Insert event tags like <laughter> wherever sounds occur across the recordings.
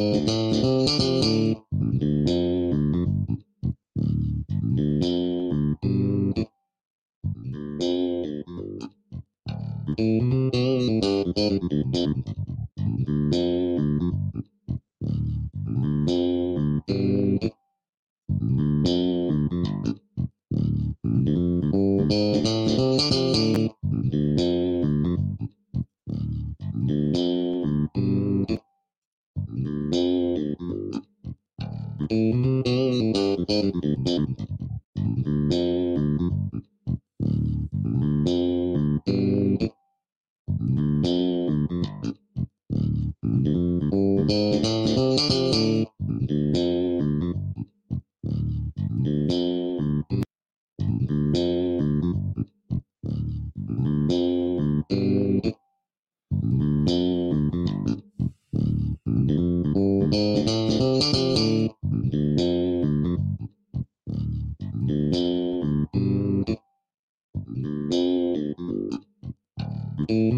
Mm-hmm. mm-hmm.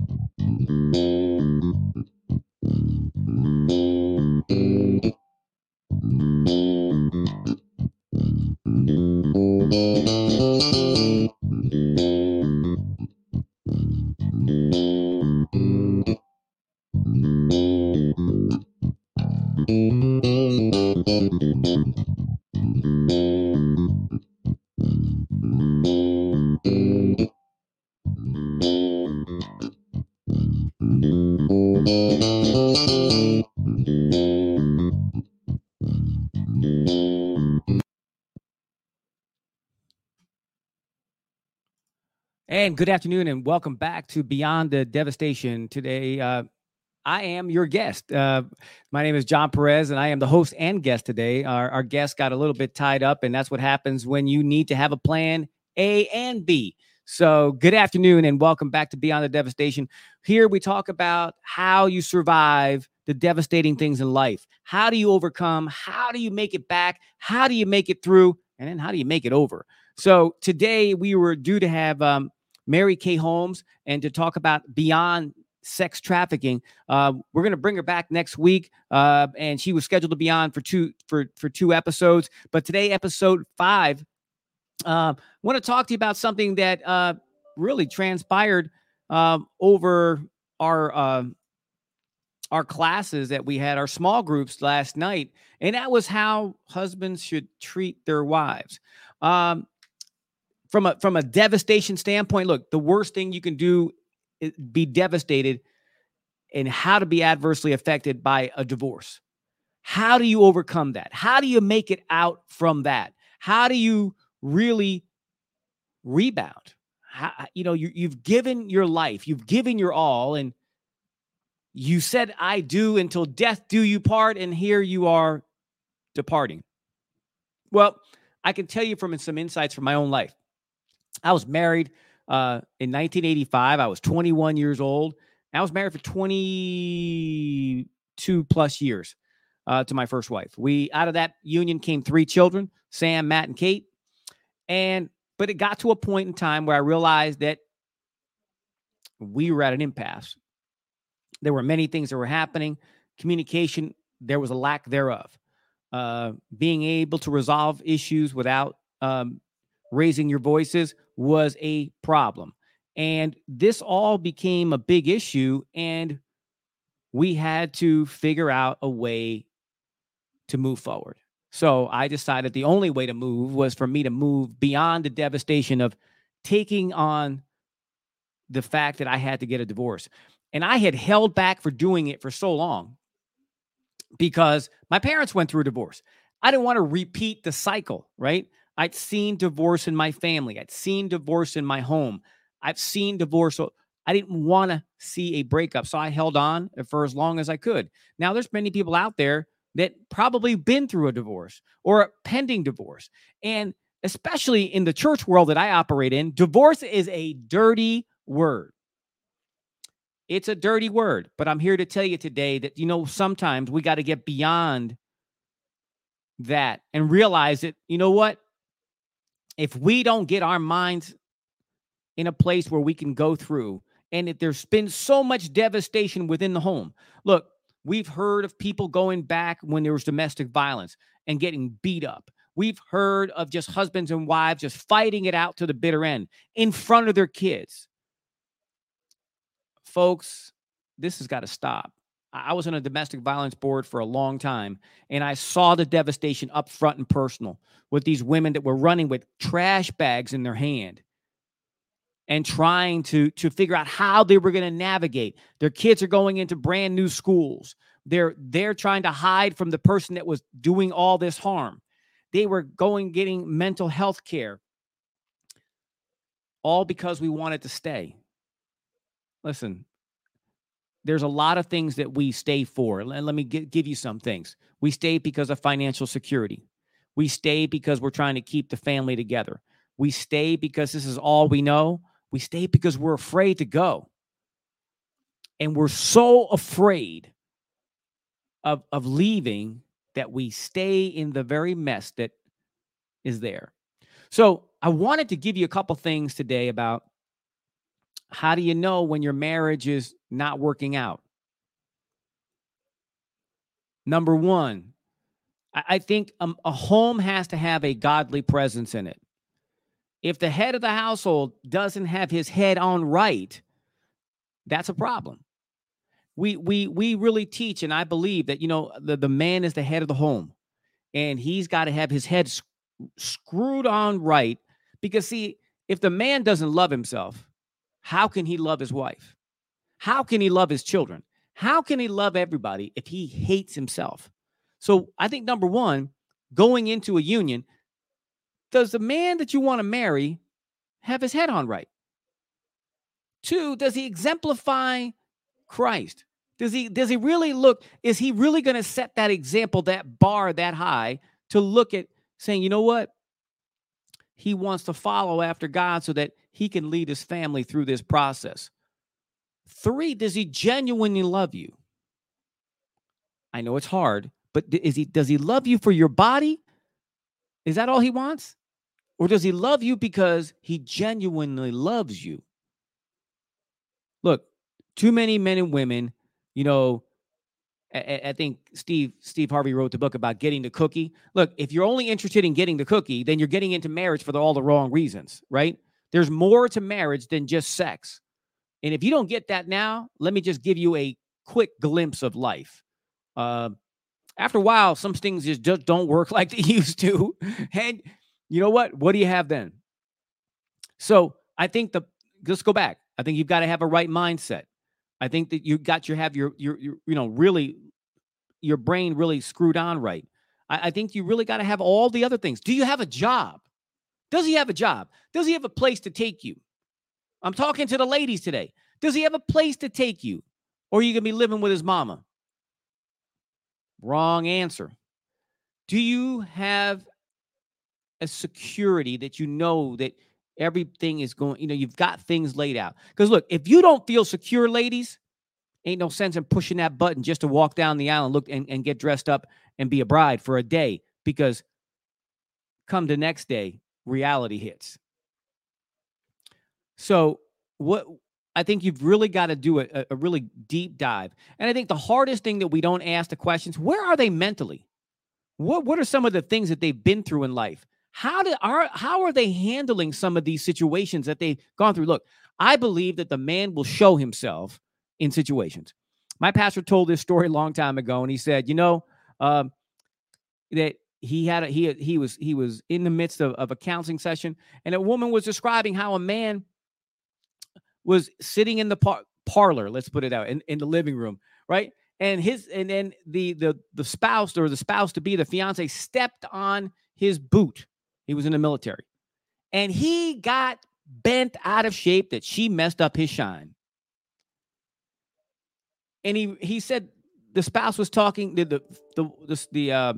And good afternoon, and welcome back to Beyond the Devastation. Today, uh, I am your guest. Uh, my name is John Perez, and I am the host and guest today. Our, our guest got a little bit tied up, and that's what happens when you need to have a plan A and B. So, good afternoon, and welcome back to Beyond the Devastation. Here we talk about how you survive the devastating things in life. How do you overcome? How do you make it back? How do you make it through? And then how do you make it over? So, today we were due to have um, Mary Kay Holmes, and to talk about beyond sex trafficking. Uh, we're going to bring her back next week, uh, and she was scheduled to be on for two for for two episodes. But today, episode five, uh, I want to talk to you about something that uh, really transpired um, over our uh, our classes that we had, our small groups last night, and that was how husbands should treat their wives. Um, from a from a devastation standpoint, look, the worst thing you can do is be devastated and how to be adversely affected by a divorce. How do you overcome that? How do you make it out from that? How do you really rebound? How, you know, you, you've given your life, you've given your all, and you said, I do until death do you part, and here you are departing. Well, I can tell you from some insights from my own life. I was married uh, in 1985. I was 21 years old. I was married for 22 plus years uh, to my first wife. We out of that union came three children: Sam, Matt, and Kate. And but it got to a point in time where I realized that we were at an impasse. There were many things that were happening. Communication, there was a lack thereof. Uh, being able to resolve issues without um, raising your voices was a problem. And this all became a big issue. And we had to figure out a way to move forward. So I decided the only way to move was for me to move beyond the devastation of taking on the fact that I had to get a divorce. And I had held back for doing it for so long because my parents went through a divorce. I didn't want to repeat the cycle, right? I'd seen divorce in my family, I'd seen divorce in my home, I've seen divorce. So I didn't want to see a breakup. So I held on for as long as I could. Now, there's many people out there that probably been through a divorce or a pending divorce. And especially in the church world that I operate in, divorce is a dirty word. It's a dirty word, but I'm here to tell you today that, you know, sometimes we got to get beyond that and realize that, you know what? If we don't get our minds in a place where we can go through, and if there's been so much devastation within the home, look, we've heard of people going back when there was domestic violence and getting beat up. We've heard of just husbands and wives just fighting it out to the bitter end in front of their kids folks, this has got to stop. I was on a domestic violence board for a long time, and I saw the devastation up front and personal with these women that were running with trash bags in their hand and trying to to figure out how they were going to navigate. Their kids are going into brand new schools. They're they're trying to hide from the person that was doing all this harm. They were going getting mental health care all because we wanted to stay listen, there's a lot of things that we stay for. Let, let me give, give you some things. We stay because of financial security. We stay because we're trying to keep the family together. We stay because this is all we know. We stay because we're afraid to go. And we're so afraid of, of leaving that we stay in the very mess that is there. So I wanted to give you a couple things today about how do you know when your marriage is not working out? Number one, I think um, a home has to have a godly presence in it. If the head of the household doesn't have his head on right, that's a problem. We we we really teach, and I believe that you know the, the man is the head of the home, and he's got to have his head sc- screwed on right. Because see, if the man doesn't love himself, how can he love his wife? How can he love his children? How can he love everybody if he hates himself? So I think number one, going into a union, does the man that you want to marry have his head on right? Two, does he exemplify Christ? Does he does he really look? Is he really going to set that example, that bar that high to look at saying, you know what? He wants to follow after God so that he can lead his family through this process. Three, does he genuinely love you? I know it's hard, but is he does he love you for your body? Is that all he wants? Or does he love you because he genuinely loves you? Look, too many men and women, you know, I, think Steve Steve Harvey wrote the book about getting the cookie. Look, if you're only interested in getting the cookie, then you're getting into marriage for the, all the wrong reasons, right? There's more to marriage than just sex. And if you don't get that now, let me just give you a quick glimpse of life. Uh, after a while, some things just, don't work <laughs> like they used to. And you know what? What do you have then? So I think the let's go back. I think you've got to have a right mindset. I think that you got to have your your, your you know really your brain really screwed on right. I, I think you really got to have all the other things. Do you have a job? Does he have a job? Does he have a place to take you? I'm talking to the ladies today. Does he have a place to take you? Or are you going to be living with his mama? Wrong answer. Do you have a security that you know that everything is going, you know, you've got things laid out? Because look, if you don't feel secure, ladies, ain't no sense in pushing that button just to walk down the aisle and look and, and get dressed up and be a bride for a day because come the next day reality hits. So, what I think you've really got to do a, a really deep dive. And I think the hardest thing that we don't ask the questions where are they mentally? What, what are some of the things that they've been through in life? How did are how are they handling some of these situations that they've gone through? Look, I believe that the man will show himself in situations. My pastor told this story a long time ago, and he said, you know, um, that he had a, he he was he was in the midst of, of a counseling session, and a woman was describing how a man was sitting in the par- parlor, let's put it out, in, in the living room, right? And his and then the the the spouse or the spouse to be the fiance stepped on his boot. He was in the military. And he got bent out of shape that she messed up his shine. And he he said the spouse was talking the the the the, the uh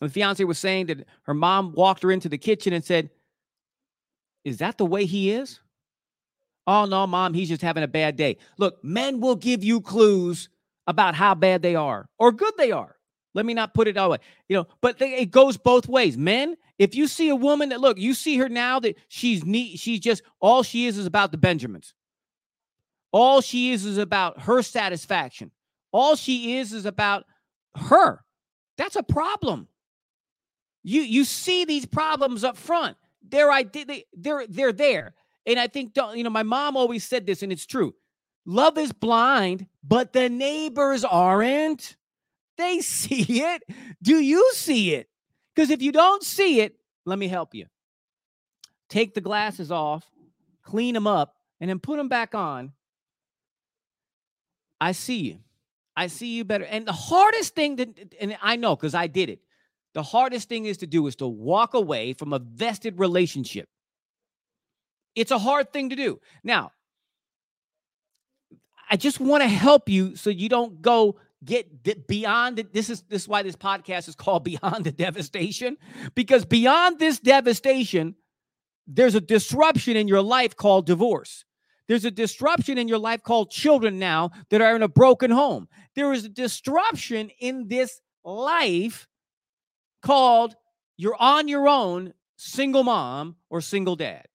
the fiance was saying that her mom walked her into the kitchen and said, Is that the way he is? Oh, no, mom, he's just having a bad day. Look, men will give you clues about how bad they are or good they are. Let me not put it that way, you know, but they, it goes both ways. Men, if you see a woman that look, you see her now that she's neat, she's just all she is is about the Benjamins. All she is is about her satisfaction. All she is is about her. That's a problem. You you see these problems up front. They're they, they're they're there. And I think you know my mom always said this and it's true. Love is blind, but the neighbors aren't. They <laughs> see it. Do you see it? Because if you don't see it, let me help you. Take the glasses off, clean them up, and then put them back on. I see you. I see you better. And the hardest thing that, and I know because I did it. The hardest thing is to do is to walk away from a vested relationship. It's a hard thing to do. Now, I just want to help you so you don't go get beyond it. This is this is why this podcast is called Beyond the Devastation because beyond this devastation, there's a disruption in your life called divorce. There's a disruption in your life called children now that are in a broken home. There is a disruption in this life called you're on your own, single mom or single dad.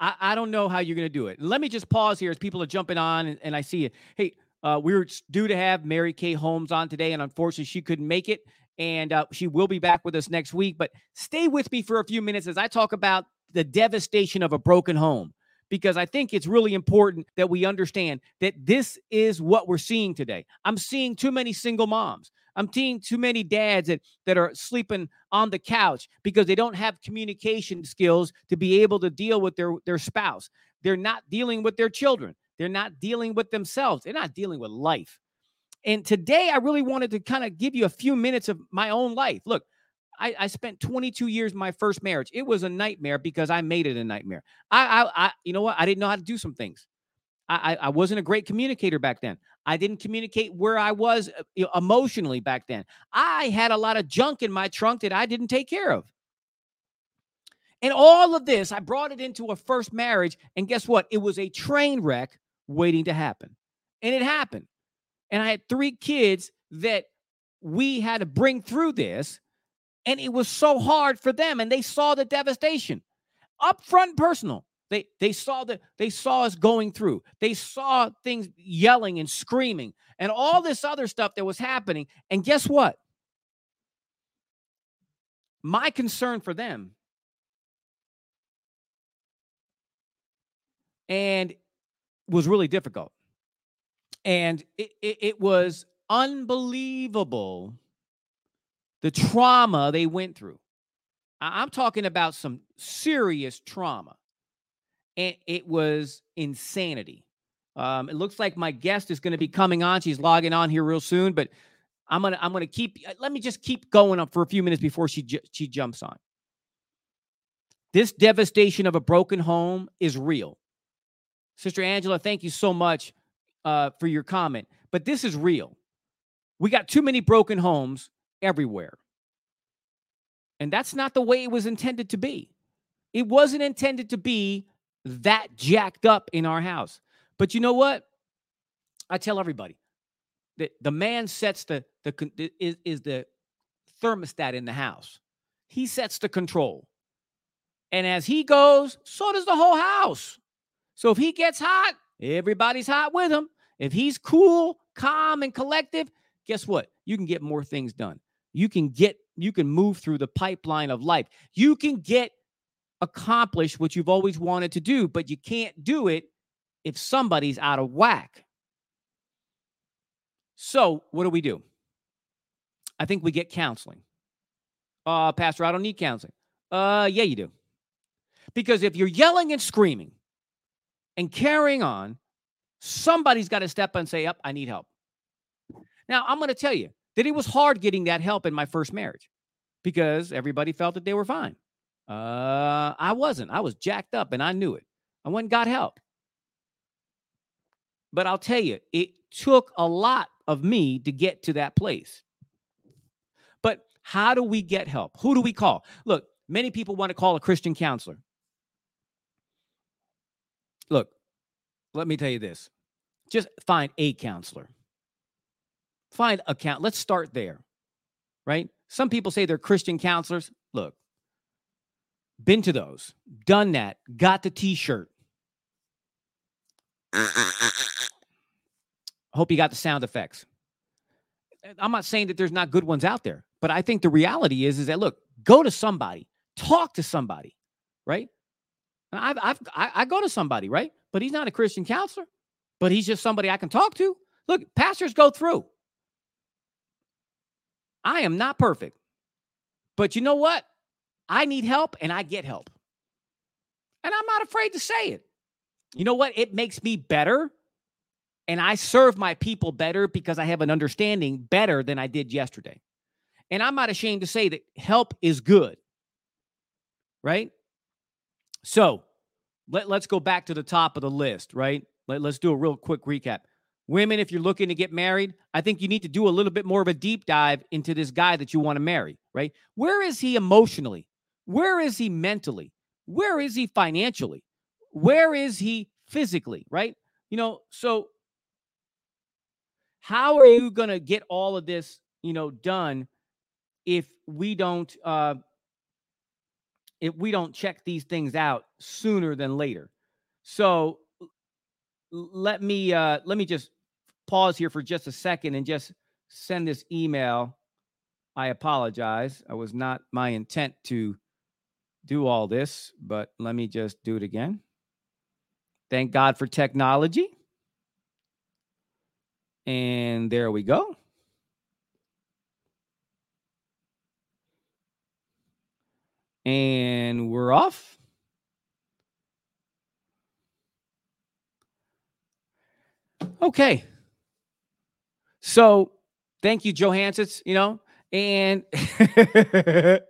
I, I don't know how you're going to do it. Let me just pause here as people are jumping on and, and I see it. Hey, uh, we were due to have Mary Kay Holmes on today, and unfortunately, she couldn't make it. And uh, she will be back with us next week. But stay with me for a few minutes as I talk about the devastation of a broken home because I think it's really important that we understand that this is what we're seeing today. I'm seeing too many single moms. I'm seeing too many dads that, that are sleeping on the couch because they don't have communication skills to be able to deal with their, their spouse. They're not dealing with their children. They're not dealing with themselves. They're not dealing with life. And today I really wanted to kind of give you a few minutes of my own life. Look, I, I, spent 22 years my first marriage. It was a nightmare because I made it a nightmare. I, I, I you know what? I didn't know how to do some things. I, I, wasn't a great communicator back then. I didn't communicate where I was uh, emotionally back then. I had a lot of junk in my trunk that I didn't take care of. And all of this, I brought it into a first marriage. And guess what? It was a train wreck waiting to happen. And it happened. And I had three kids that we had to bring through this and it was so hard for them and they saw the devastation. Up front personal they they saw that they saw us going through. They saw things yelling and screaming and all this other stuff that was happening and guess what? My concern for them and was really difficult. And it, it, it was unbelievable the trauma they went through. I'm talking about some serious trauma. And it was insanity. Um, it looks like my guest is going to be coming on. She's logging on here real soon, but I'm gonna I'm gonna keep. Uh, let me just keep going up for a few minutes before she she jumps on. This devastation of a broken home is real. Sister Angela, thank you so much uh, for your comment. But this is real. We got too many broken homes everywhere. And that's not the way it was intended to be. It wasn't intended to be that jacked up in our house. But you know what? I tell everybody that the man sets the the is, is the thermostat in the house. He sets the control. And as he goes, so does the whole house. So if he gets hot, everybody's hot with him. If he's cool, calm, and collective, guess what? You can get more things done you can get you can move through the pipeline of life. You can get accomplished what you've always wanted to do, but you can't do it if somebody's out of whack. So, what do we do? I think we get counseling. Uh, Pastor, I don't need counseling. Uh, yeah, you do. Because if you're yelling and screaming and carrying on, somebody's got to step up and say, Up, I need help. Now, I'm going to tell you that it was hard getting that help in my first marriage because everybody felt that they were fine. Uh, I wasn't. I was jacked up and I knew it. I went and got help. But I'll tell you, it took a lot of me to get to that place. But how do we get help? Who do we call? Look, many people want to call a Christian counselor. Look, let me tell you this just find a counselor. Find a count. Let's start there, right? Some people say they're Christian counselors. Look, been to those, done that, got the t shirt. <laughs> Hope you got the sound effects. I'm not saying that there's not good ones out there, but I think the reality is, is that look, go to somebody, talk to somebody, right? I've, I've I, I go to somebody, right? But he's not a Christian counselor, but he's just somebody I can talk to. Look, pastors go through. I am not perfect, but you know what? I need help and I get help. And I'm not afraid to say it. You know what? It makes me better. And I serve my people better because I have an understanding better than I did yesterday. And I'm not ashamed to say that help is good. Right? So let, let's go back to the top of the list, right? Let, let's do a real quick recap. Women, if you're looking to get married, I think you need to do a little bit more of a deep dive into this guy that you want to marry, right? Where is he emotionally? Where is he mentally? Where is he financially? Where is he physically, right? You know, so how are you going to get all of this, you know, done if we don't uh if we don't check these things out sooner than later? So let me uh let me just pause here for just a second and just send this email. I apologize. I was not my intent to do all this, but let me just do it again. Thank God for technology. And there we go. And we're off. Okay. So thank you, Johansson, you know, and <laughs>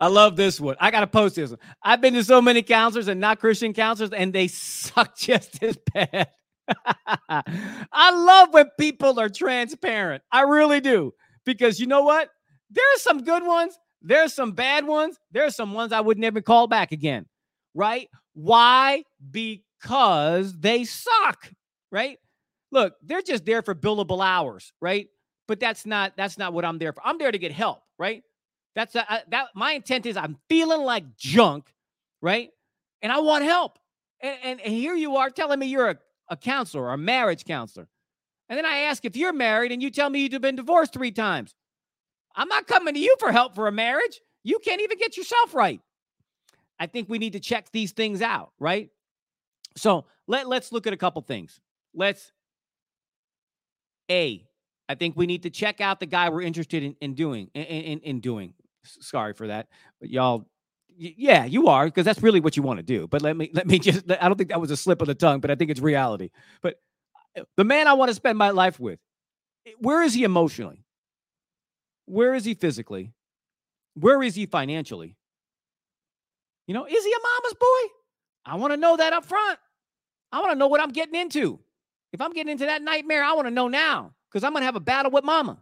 I love this one. I got to post this one. I've been to so many counselors and not Christian counselors, and they <laughs> suck just as bad. <laughs> I love when people are transparent. I really do. Because you know what? There's some good ones, there's some bad ones, there's some ones I would never call back again. Right? Why? Because they suck. Right? Look, they're just there for billable hours, right? But that's not that's not what I'm there for. I'm there to get help, right? That's a, I, that my intent is I'm feeling like junk, right? And I want help. And, and, and here you are telling me you're a, a counselor or a marriage counselor. And then I ask if you're married and you tell me you've been divorced three times. I'm not coming to you for help for a marriage. You can't even get yourself right. I think we need to check these things out, right? So let, let's look at a couple things. Let's A, I think we need to check out the guy we're interested in, in doing, in, in, in doing. Sorry for that, but y'all, yeah, you are because that's really what you want to do. But let me let me <laughs> just. I don't think that was a slip of the tongue, but I think it's reality. But uh, the man I want to spend my life with, where is he emotionally? Where is he physically? Where is he financially? You know, is he a mama's boy? I want to know that up front. I want to know what I'm getting into. If I'm getting into that nightmare, I want to know now because I'm going to have a battle with mama.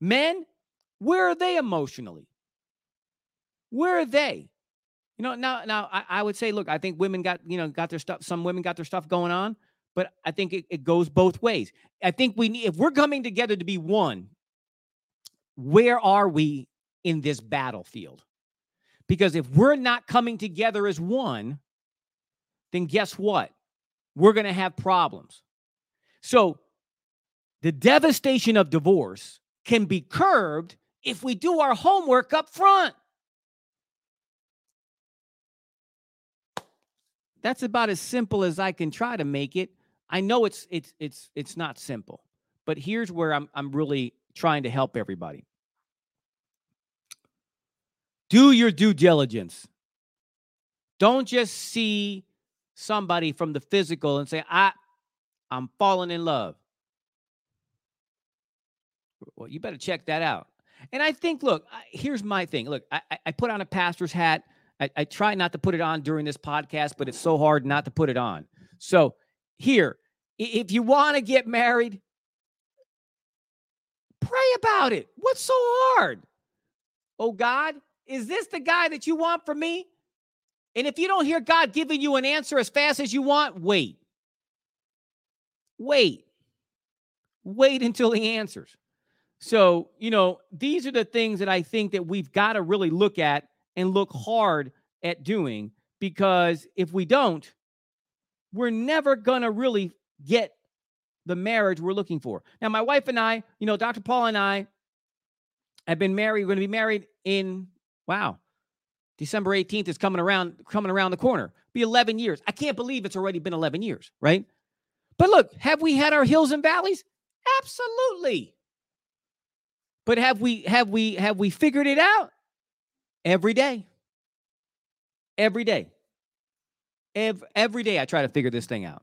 Men, where are they emotionally? Where are they? You know, now now I, I, would say, look, I think women got, you know, got their stuff, some women got their stuff going on, but I think it, it goes both ways. I think we need if we're coming together to be one, where are we in this battlefield? Because if we're not coming together as one, then guess what? We're going to have problems. So the devastation of divorce can be curbed if we do our homework up front. that's about as simple as I can try to make it. I know it's it's it's it's not simple, but here's where I'm I'm really trying to help everybody. Do your due diligence. Don't just see somebody from the physical and say, I I'm falling in love. Well, you better check that out. And I think, look, here's my thing. Look, I, I put on a pastor's hat. I, I try not to put it on during this podcast, but it's so hard not to put it on. So here, if you want to get married, pray about it. What's so hard? Oh God, is this the guy that you want for me? And if you don't hear God giving you an answer as fast as you want, wait. Wait. Wait until he answers. So, you know, these are the things that I think that we've got to really look at and look hard at doing because if we don't, we're never going to really get the marriage we're looking for. Now, my wife and I, you know, Dr. Paul and I have been married. We're going to be married in wow. December 18th is coming around coming around the corner. Be 11 years. I can't believe it's already been 11 years, right? But look, have we had our hills and valleys? Absolutely. But have we have we have we figured it out? Every day. Every day. Every, every day I try to figure this thing out.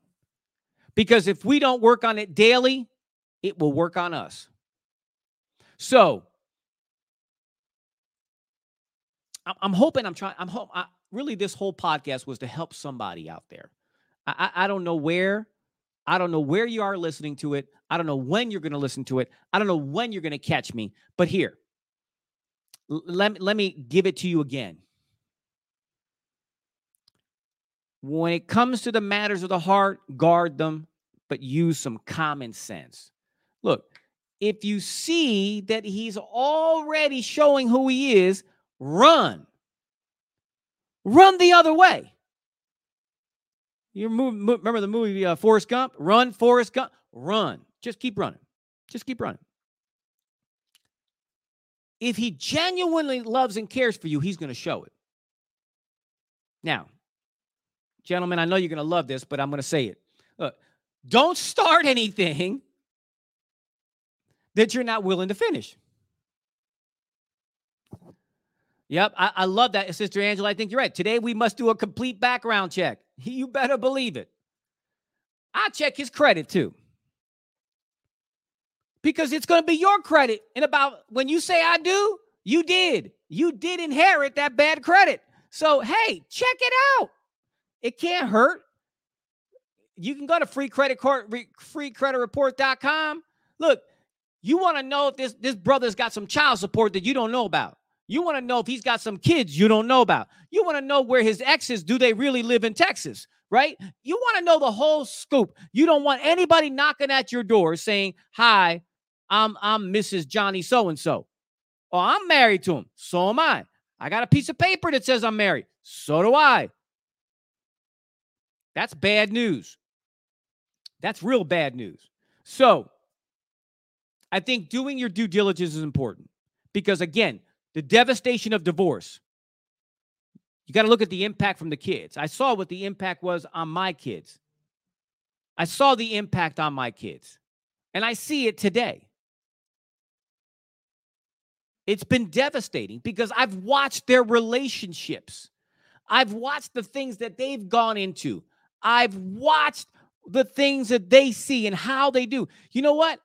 Because if we don't work on it daily, it will work on us. So I'm hoping I'm trying. I'm hope. I, really, this whole podcast was to help somebody out there. I, I, I don't know where. I don't know where you are listening to it. I don't know when you're going to listen to it. I don't know when you're going to catch me. But here, let, let me give it to you again. When it comes to the matters of the heart, guard them, but use some common sense. Look, if you see that he's already showing who he is, run. Run the other way. You remember the movie uh, Forrest Gump? Run, Forrest Gump. Run. Just keep running. Just keep running. If he genuinely loves and cares for you, he's going to show it. Now, gentlemen, I know you're going to love this, but I'm going to say it. Look, don't start anything that you're not willing to finish. Yep, I, I love that, Sister Angela. I think you're right. Today we must do a complete background check. <laughs> You better believe it. I check his credit too. Because it's going to be your credit. And about when you say I do, you did. You did inherit that bad credit. So, hey, check it out. It can't hurt. You can go to freecreditreport.com. Look, you want to know if this, this brother's got some child support that you don't know about. You want to know if he's got some kids you don't know about. You want to know where his exes do they really live in Texas, right? You want to know the whole scoop. You don't want anybody knocking at your door saying, "Hi, I'm I'm Mrs. Johnny so and so." Oh, I'm married to him. So am I. I got a piece of paper that says I'm married. So do I. That's bad news. That's real bad news. So, I think doing your due diligence is important because again, the devastation of divorce. You got to look at the impact from the kids. I saw what the impact was on my kids. I saw the impact on my kids, and I see it today. It's been devastating because I've watched their relationships. I've watched the things that they've gone into. I've watched the things that they see and how they do. You know what?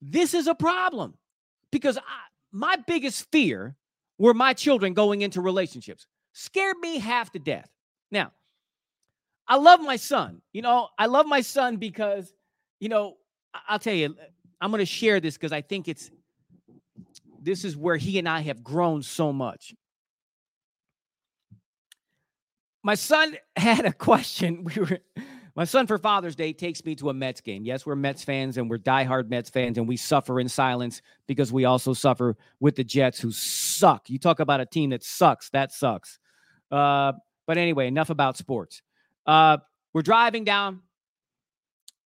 This is a problem because I, my biggest fear were my children going into relationships. Scared me half to death. Now, I love my son. You know, I love my son because, you know, I'll tell you, I'm going to share this because I think it's this is where he and I have grown so much. My son <laughs> had a question. We were my son for Father's Day takes me to a Mets game. Yes, we're Mets fans and we're diehard Mets fans, and we suffer in silence because we also suffer with the Jets, who suck. You talk about a team that sucks. That sucks. Uh, but anyway, enough about sports. Uh, we're driving down,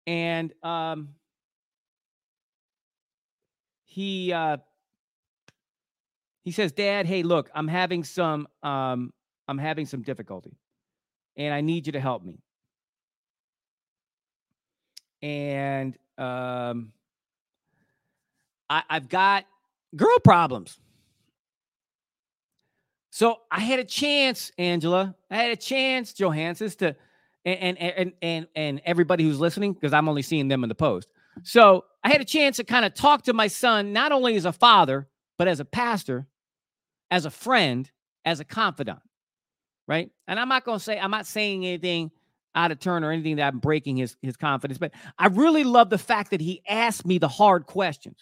and um, he uh, he says, "Dad, hey, look, I'm having some um, I'm having some difficulty." and I need you to help me. And um, I, I've got girl problems. So I had a chance, Angela. I had a chance, Johansson, to and and and and, and everybody who's listening, because I'm only seeing them in the post. So I had a chance to kind of talk to my son, not only as a father, but as a pastor, as a friend, as a confidant. Right. And I'm not going to say, I'm not saying anything out of turn or anything that I'm breaking his, his confidence, but I really love the fact that he asked me the hard questions.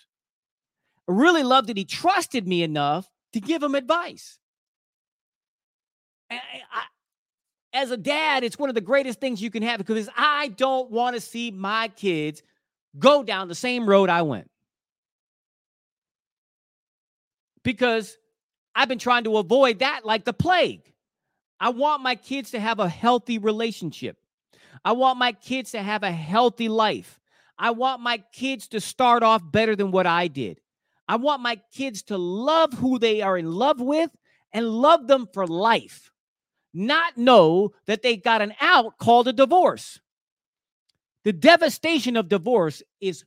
I really love that he trusted me enough to give him advice. I, I, as a dad, it's one of the greatest things you can have because I don't want to see my kids go down the same road I went. Because I've been trying to avoid that like the plague. I want my kids to have a healthy relationship. I want my kids to have a healthy life. I want my kids to start off better than what I did. I want my kids to love who they are in love with and love them for life, not know that they got an out called a divorce. The devastation of divorce is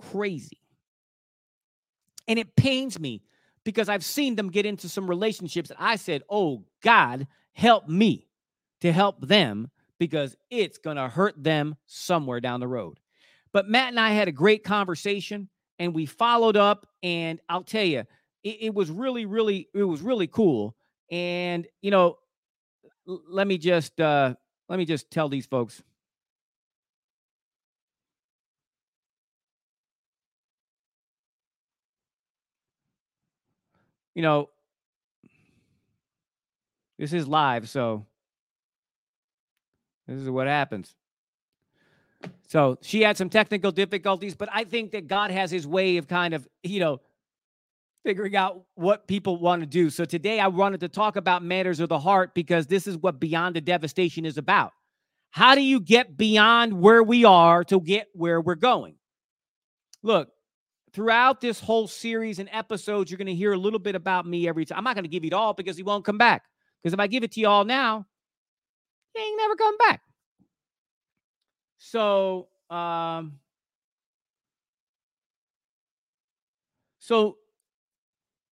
crazy. And it pains me because I've seen them get into some relationships that I said, Oh, God, help me to help them because it's going to hurt them somewhere down the road. But Matt and I had a great conversation and we followed up. And I'll tell you, it, it was really, really, it was really cool. And, you know, let me just, uh, let me just tell these folks you know, this is live, so this is what happens. So she had some technical difficulties, but I think that God has his way of kind of, you know, figuring out what people want to do. So today I wanted to talk about matters of the heart because this is what Beyond the Devastation is about. How do you get beyond where we are to get where we're going? Look, throughout this whole series and episodes, you're going to hear a little bit about me every time. I'm not going to give it all because he won't come back. Because if I give it to you all now, he ain't never come back. So, um, so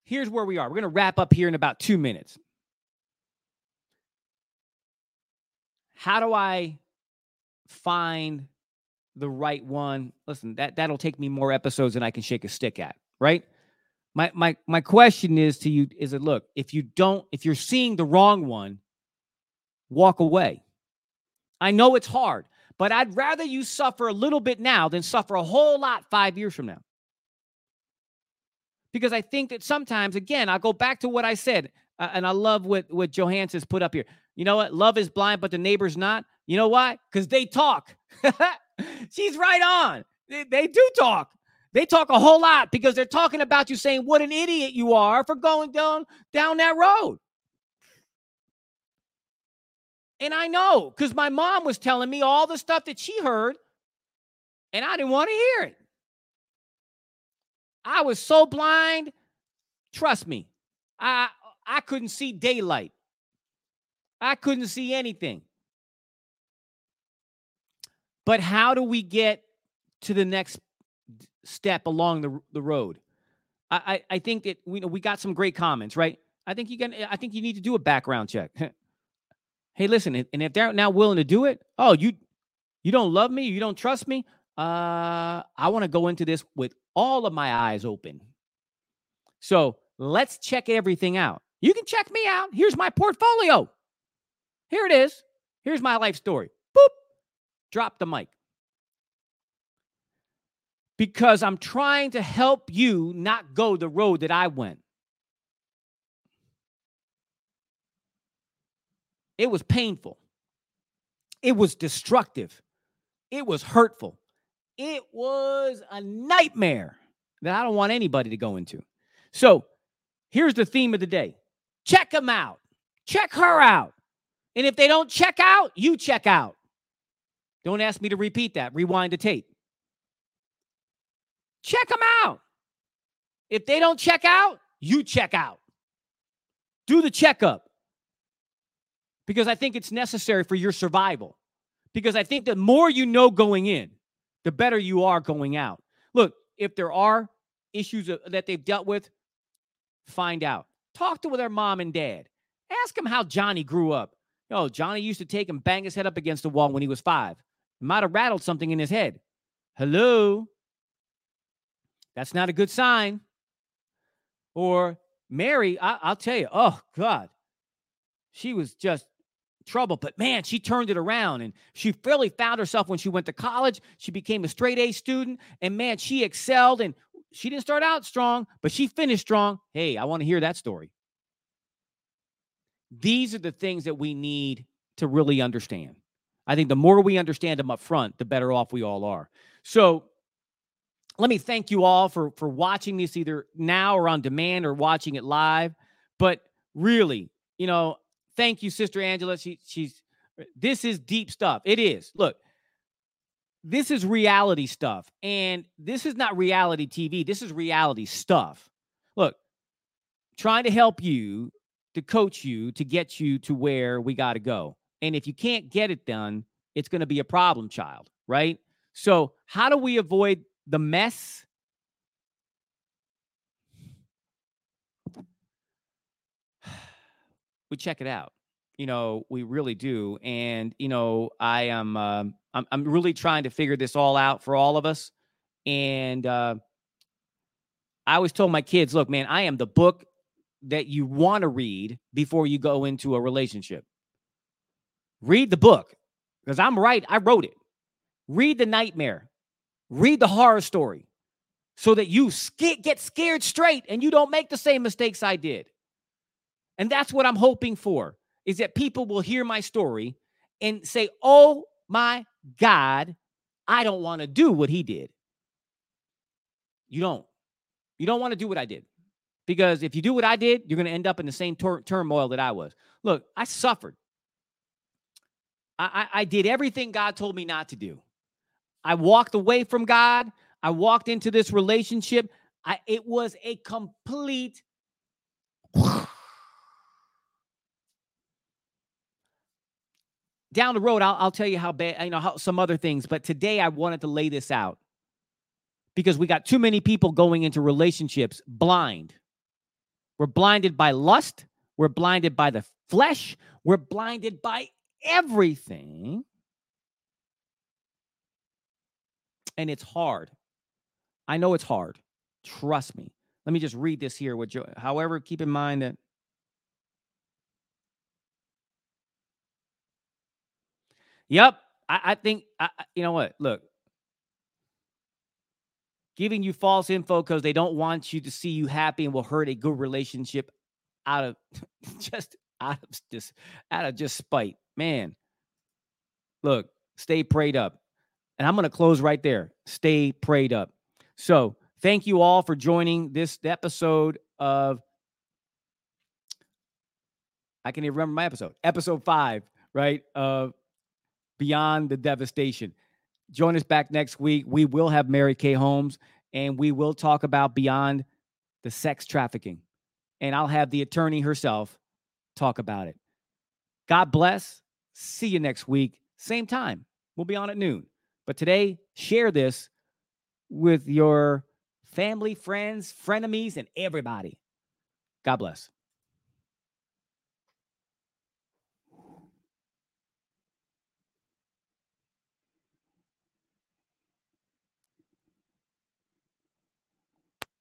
here's where we are. We're going to wrap up here in about two minutes. How do I find the right one, listen, that that'll take me more episodes than I can shake a stick at, right? My my my question is to you is it look, if you don't if you're seeing the wrong one, walk away. I know it's hard, but I'd rather you suffer a little bit now than suffer a whole lot 5 years from now. Because I think that sometimes again, I'll go back to what I said, uh, and I love what what Johansson's put up here. You know what? Love is blind, but the neighbor's not. You know why? Because they talk. <laughs> She's right on. They, they do talk. They talk a whole lot because they're talking about you saying what an idiot you are for going down down that road. And I know because my mom was telling me all the stuff that she heard, and I didn't want to hear it. I was so blind. Trust me, I I couldn't see daylight. I couldn't see anything. But how do we get to the next step along the, the road? I, I, I think that we, we got some great comments, right? I think you can. I think you need to do a background check. <laughs> hey, listen, and if they're now willing to do it, oh, you you don't love me, you don't trust me. Uh, I want to go into this with all of my eyes open. So let's check everything out. You can check me out. Here's my portfolio. Here it is. Here's my life story. Boop. Drop the mic. Because I'm trying to help you not go the road that I went. It was painful. It was destructive. It was hurtful. It was a nightmare that I don't want anybody to go into. So here's the theme of the day check them out, check her out. And if they don't check out, you check out. Don't ask me to repeat that. Rewind the tape. Check them out. If they don't check out, you check out. Do the checkup. Because I think it's necessary for your survival. Because I think the more you know going in, the better you are going out. Look, if there are issues uh, that they've dealt with, find out. Talk to with their mom and dad. Ask them how Johnny grew up. Yo, Johnny used to take and bang his head up against the wall when he was five. Might have rattled something in his head. Hello? That's not a good sign. Or Mary, I, will tell you, oh God, she was just trouble. But man, she turned it around and she really found herself when she went to college. She became a straight A student. And man, she excelled and she didn't start out strong, but she finished strong. Hey, I want to hear that story. These are the things that we need to really understand. I think the more we understand them up front, the better off we all are. So let me thank you all for for watching this either now or on demand or watching it live. But really, you know, thank you, Sister Angela. She she's uh, this is deep stuff. It is. Look, this is reality stuff. And this is not reality TV. This is reality stuff. Look, trying to help you, to coach you, to get you to where we got to go. And if you can't get it done, it's going to be a problem child, right? So, how do we avoid the mess? We check it out. You know, we really do. And, you know, I am, uh, I'm, I'm really trying to figure this all out for all of us. And uh, I always told my kids, look, man, I am the book that you want to read before you go into a relationship. Read the book because I'm right. I wrote it. Read the nightmare. Read the horror story so that you get scared straight and you don't make the same mistakes I did. And that's what I'm hoping for is that people will hear my story and say, "Oh my God, I don't want to do what he did." You don't. You don't want to do what I did. Because if you do what I did, you're going to end up in the same tur- turmoil that I was. Look, I suffered. I, I, I did everything God told me not to do. I walked away from God. I walked into this relationship. I, it was a complete down the road I'll, I'll, tell you how bad you know how some other things but today i wanted to lay this out because we got too many people going into relationships blind we're blinded by lust we're blinded by the flesh we're blinded by everything and it's hard. I know it's hard. Trust me. Let me just read this here with Joe. However, keep in mind that Yep, I, I think I, you know what. Look, giving you false info because they don't want you to see you happy and will hurt a good relationship out of <laughs> just out of just out of just spite, man. Look, stay prayed up. And I'm going to close right there. Stay prayed up. So, thank you all for joining this episode of I can't even remember my episode, episode five, right? Of Beyond the Devastation. Join us back next week. We will have Mary Kay Holmes and we will talk about Beyond the Sex Trafficking. And I'll have the attorney herself talk about it. God bless. See you next week. Same time. We'll be on at noon. But today, share this with your family, friends, frenemies, and everybody. God bless.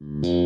Mm-hmm.